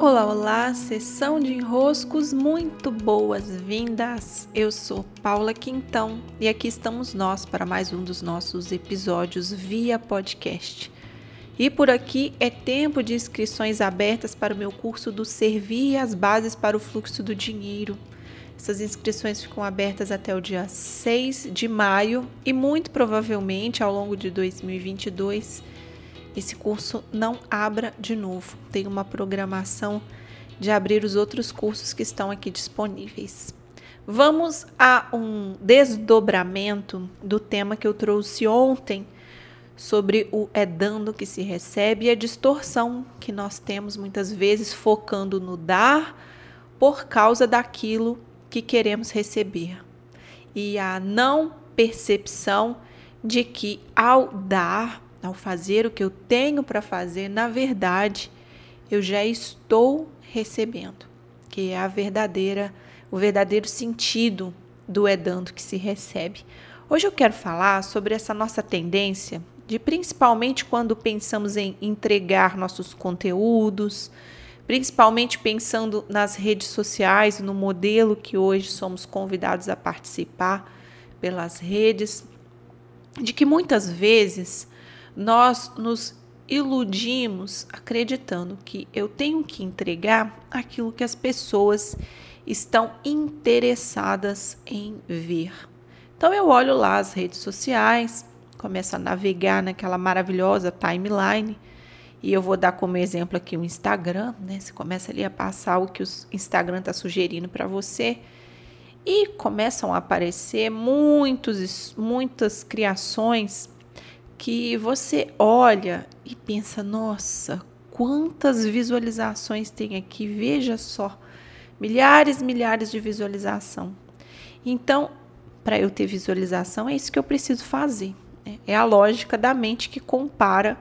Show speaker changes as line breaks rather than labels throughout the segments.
Olá, olá, sessão de enroscos, muito boas-vindas. Eu sou Paula Quintão e aqui estamos nós para mais um dos nossos episódios via podcast. E por aqui é tempo de inscrições abertas para o meu curso do Servir as Bases para o Fluxo do Dinheiro. Essas inscrições ficam abertas até o dia 6 de maio e muito provavelmente ao longo de 2022 esse curso não abra de novo. Tem uma programação de abrir os outros cursos que estão aqui disponíveis. Vamos a um desdobramento do tema que eu trouxe ontem sobre o é dando que se recebe e a distorção que nós temos muitas vezes focando no dar por causa daquilo que queremos receber. E a não percepção de que ao dar ao fazer o que eu tenho para fazer, na verdade, eu já estou recebendo, que é a verdadeira, o verdadeiro sentido do é dando que se recebe. Hoje eu quero falar sobre essa nossa tendência de principalmente quando pensamos em entregar nossos conteúdos, principalmente pensando nas redes sociais, no modelo que hoje somos convidados a participar pelas redes, de que muitas vezes nós nos iludimos acreditando que eu tenho que entregar aquilo que as pessoas estão interessadas em ver. Então eu olho lá as redes sociais, começo a navegar naquela maravilhosa timeline e eu vou dar como exemplo aqui o Instagram, né? Você começa ali a passar o que o Instagram está sugerindo para você e começam a aparecer muitos, muitas criações que você olha e pensa: nossa, quantas visualizações tem aqui, veja só, milhares, milhares de visualização. Então, para eu ter visualização, é isso que eu preciso fazer. Né? É a lógica da mente que compara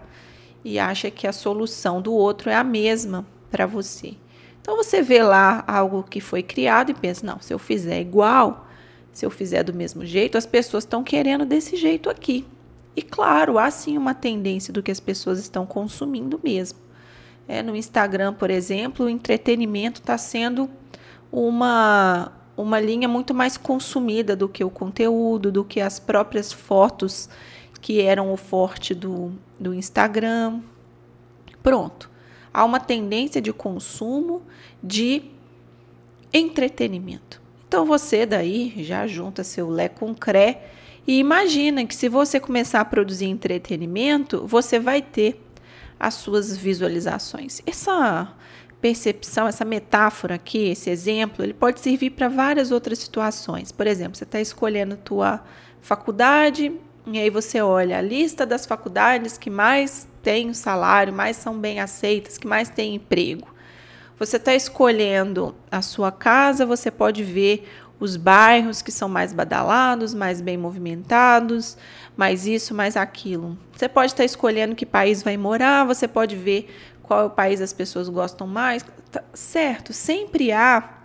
e acha que a solução do outro é a mesma para você. Então você vê lá algo que foi criado e pensa: não, se eu fizer igual, se eu fizer do mesmo jeito, as pessoas estão querendo desse jeito aqui. E claro, há sim uma tendência do que as pessoas estão consumindo mesmo. É, no Instagram, por exemplo, o entretenimento está sendo uma, uma linha muito mais consumida do que o conteúdo, do que as próprias fotos que eram o forte do, do Instagram. Pronto. Há uma tendência de consumo de entretenimento. Então você daí já junta seu Lé com Cré e imagina que se você começar a produzir entretenimento, você vai ter as suas visualizações. Essa percepção, essa metáfora aqui, esse exemplo, ele pode servir para várias outras situações. Por exemplo, você está escolhendo tua faculdade e aí você olha a lista das faculdades que mais têm salário, mais são bem aceitas, que mais têm emprego. Você está escolhendo a sua casa, você pode ver os bairros que são mais badalados, mais bem movimentados, mais isso, mais aquilo. Você pode estar escolhendo que país vai morar, você pode ver qual é o país as pessoas gostam mais, tá certo? Sempre há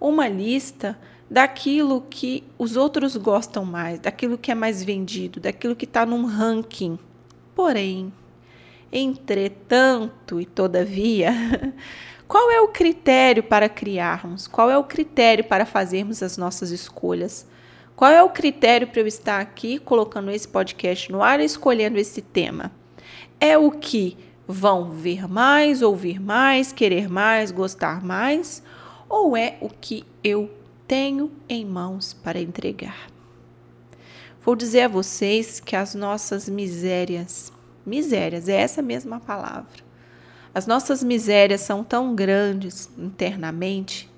uma lista daquilo que os outros gostam mais, daquilo que é mais vendido, daquilo que está num ranking. Porém, entretanto e todavia, Qual é o critério para criarmos? Qual é o critério para fazermos as nossas escolhas? Qual é o critério para eu estar aqui colocando esse podcast no ar e escolhendo esse tema? É o que vão ver mais, ouvir mais, querer mais, gostar mais? Ou é o que eu tenho em mãos para entregar? Vou dizer a vocês que as nossas misérias, misérias, é essa mesma palavra, as nossas misérias são tão grandes internamente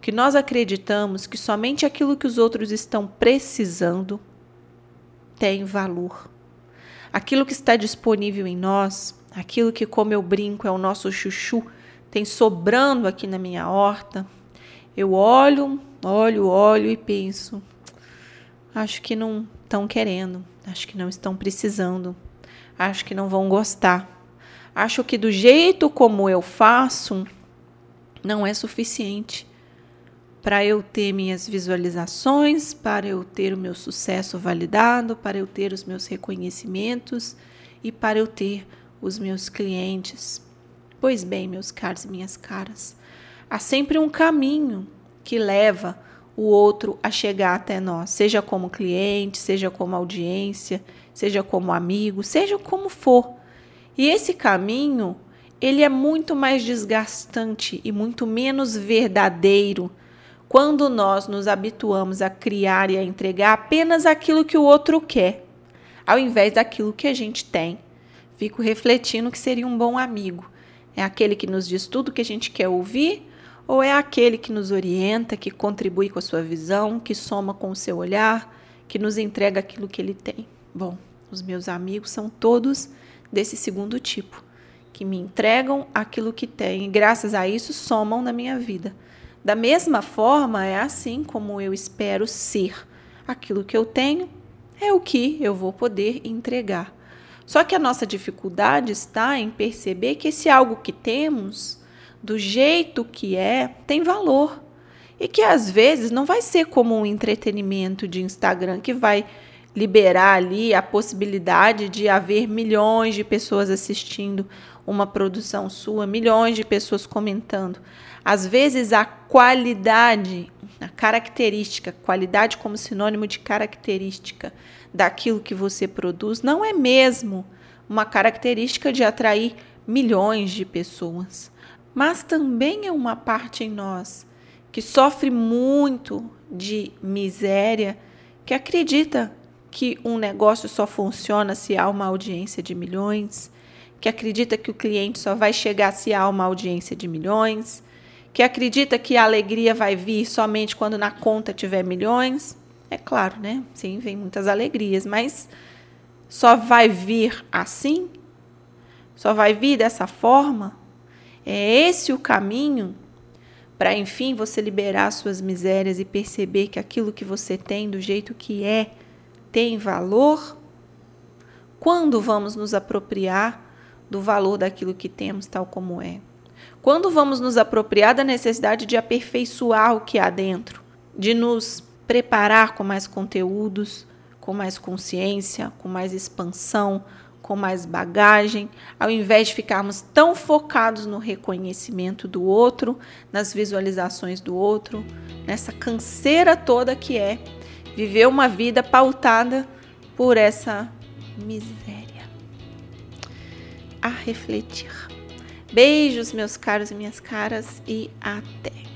que nós acreditamos que somente aquilo que os outros estão precisando tem valor. Aquilo que está disponível em nós, aquilo que, como eu brinco, é o nosso chuchu, tem sobrando aqui na minha horta, eu olho, olho, olho e penso: acho que não estão querendo, acho que não estão precisando, acho que não vão gostar. Acho que do jeito como eu faço não é suficiente para eu ter minhas visualizações, para eu ter o meu sucesso validado, para eu ter os meus reconhecimentos e para eu ter os meus clientes. Pois bem, meus caros e minhas caras, há sempre um caminho que leva o outro a chegar até nós, seja como cliente, seja como audiência, seja como amigo, seja como for. E esse caminho, ele é muito mais desgastante e muito menos verdadeiro quando nós nos habituamos a criar e a entregar apenas aquilo que o outro quer, ao invés daquilo que a gente tem. Fico refletindo que seria um bom amigo. É aquele que nos diz tudo que a gente quer ouvir ou é aquele que nos orienta, que contribui com a sua visão, que soma com o seu olhar, que nos entrega aquilo que ele tem? Bom, os meus amigos são todos desse segundo tipo, que me entregam aquilo que têm e, graças a isso, somam na minha vida. Da mesma forma, é assim como eu espero ser. Aquilo que eu tenho é o que eu vou poder entregar. Só que a nossa dificuldade está em perceber que esse algo que temos do jeito que é, tem valor. E que às vezes não vai ser como um entretenimento de Instagram que vai liberar ali a possibilidade de haver milhões de pessoas assistindo uma produção sua, milhões de pessoas comentando. Às vezes a qualidade, a característica, qualidade como sinônimo de característica daquilo que você produz, não é mesmo uma característica de atrair milhões de pessoas mas também é uma parte em nós que sofre muito de miséria, que acredita que um negócio só funciona se há uma audiência de milhões, que acredita que o cliente só vai chegar se há uma audiência de milhões, que acredita que a alegria vai vir somente quando na conta tiver milhões. É claro, né? Sim, vem muitas alegrias, mas só vai vir assim? Só vai vir dessa forma? É esse o caminho para, enfim, você liberar suas misérias e perceber que aquilo que você tem, do jeito que é, tem valor? Quando vamos nos apropriar do valor daquilo que temos, tal como é? Quando vamos nos apropriar da necessidade de aperfeiçoar o que há dentro, de nos preparar com mais conteúdos, com mais consciência, com mais expansão, com mais bagagem, ao invés de ficarmos tão focados no reconhecimento do outro, nas visualizações do outro, nessa canseira toda que é viver uma vida pautada por essa miséria. A refletir. Beijos, meus caros e minhas caras, e até!